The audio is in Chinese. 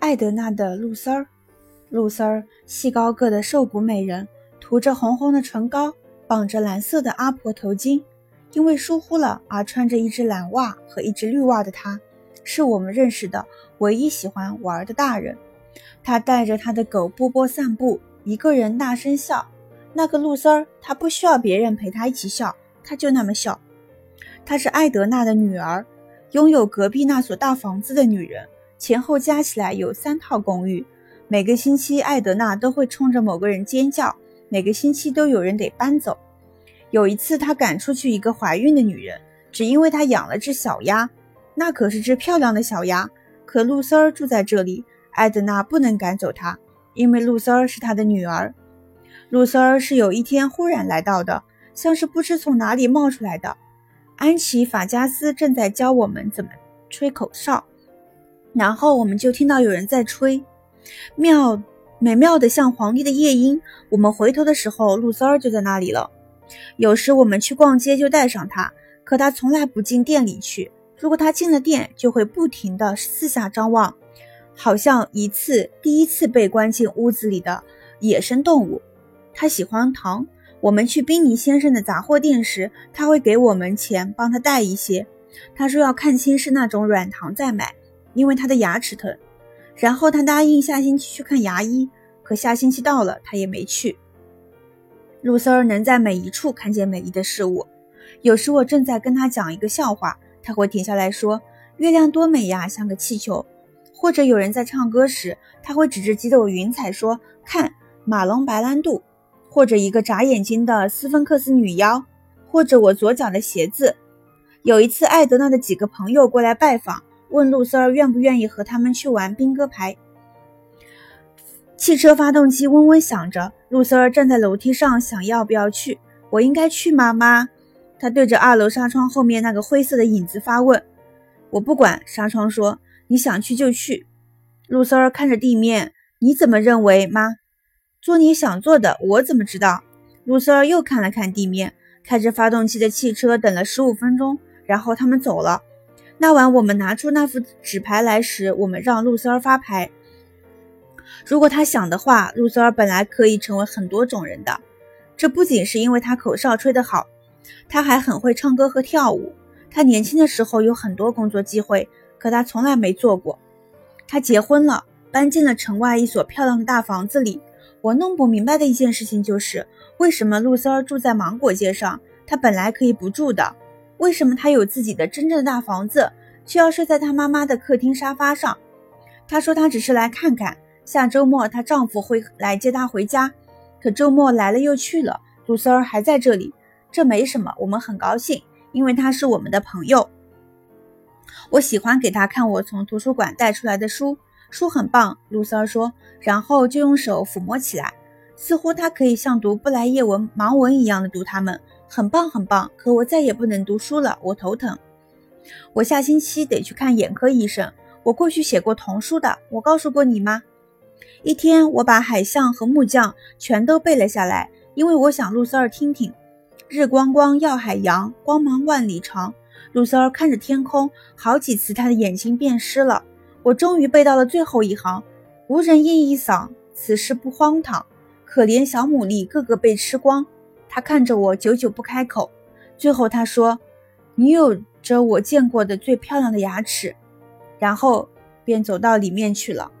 艾德娜的露丝儿，露丝儿细高个的瘦骨美人，涂着红红的唇膏，绑着蓝色的阿婆头巾。因为疏忽了而穿着一只蓝袜和一只绿袜的她，是我们认识的唯一喜欢玩的大人。他带着他的狗波波散步，一个人大声笑。那个露丝儿，她不需要别人陪她一起笑，她就那么笑。她是艾德娜的女儿，拥有隔壁那所大房子的女人。前后加起来有三套公寓，每个星期艾德娜都会冲着某个人尖叫，每个星期都有人得搬走。有一次，她赶出去一个怀孕的女人，只因为她养了只小鸭，那可是只漂亮的小鸭。可露丝儿住在这里，艾德娜不能赶走她，因为露丝儿是她的女儿。露丝儿是有一天忽然来到的，像是不知从哪里冒出来的。安琪·法加斯正在教我们怎么吹口哨。然后我们就听到有人在吹，妙美妙的像皇帝的夜莺。我们回头的时候，露丝儿就在那里了。有时我们去逛街就带上他，可他从来不进店里去。如果他进了店，就会不停地四下张望，好像一次第一次被关进屋子里的野生动物。它喜欢糖。我们去宾尼先生的杂货店时，他会给我们钱帮他带一些。他说要看清是那种软糖再买。因为他的牙齿疼，然后他答应下星期去看牙医，可下星期到了，他也没去。露丝儿能在每一处看见美丽的事物。有时我正在跟他讲一个笑话，他会停下来说：“月亮多美呀，像个气球。”或者有人在唱歌时，他会指着几朵云彩说：“看，马龙白兰度。”或者一个眨眼睛的斯芬克斯女妖，或者我左脚的鞋子。有一次，艾德娜的几个朋友过来拜访。问露丝儿愿不愿意和他们去玩兵哥牌。汽车发动机嗡嗡响着，露丝儿站在楼梯上，想要不要去？我应该去吗，妈？她对着二楼纱窗后面那个灰色的影子发问。我不管，纱窗说：“你想去就去。”露丝儿看着地面：“你怎么认为，妈？做你想做的，我怎么知道？”露丝儿又看了看地面，开着发动机的汽车等了十五分钟，然后他们走了。那晚我们拿出那副纸牌来时，我们让露丝儿发牌。如果他想的话，露丝儿本来可以成为很多种人的。这不仅是因为他口哨吹得好，他还很会唱歌和跳舞。他年轻的时候有很多工作机会，可他从来没做过。他结婚了，搬进了城外一所漂亮的大房子里。我弄不明白的一件事情就是，为什么露丝儿住在芒果街上？她本来可以不住的。为什么她有自己的真正的大房子，却要睡在她妈妈的客厅沙发上？她说她只是来看看，下周末她丈夫会来接她回家。可周末来了又去了，露丝儿还在这里，这没什么，我们很高兴，因为他是我们的朋友。我喜欢给他看我从图书馆带出来的书，书很棒，露丝儿说，然后就用手抚摸起来，似乎他可以像读布莱叶文盲文一样的读它们。很棒，很棒！可我再也不能读书了，我头疼。我下星期得去看眼科医生。我过去写过童书的，我告诉过你吗？一天，我把海象和木匠全都背了下来，因为我想露丝儿听听。日光光耀海洋，光芒万里长。露丝儿看着天空，好几次她的眼睛变湿了。我终于背到了最后一行：无人应一嗓，此事不荒唐。可怜小牡蛎个个被吃光。他看着我，久久不开口。最后他说：“你有着我见过的最漂亮的牙齿。”然后便走到里面去了。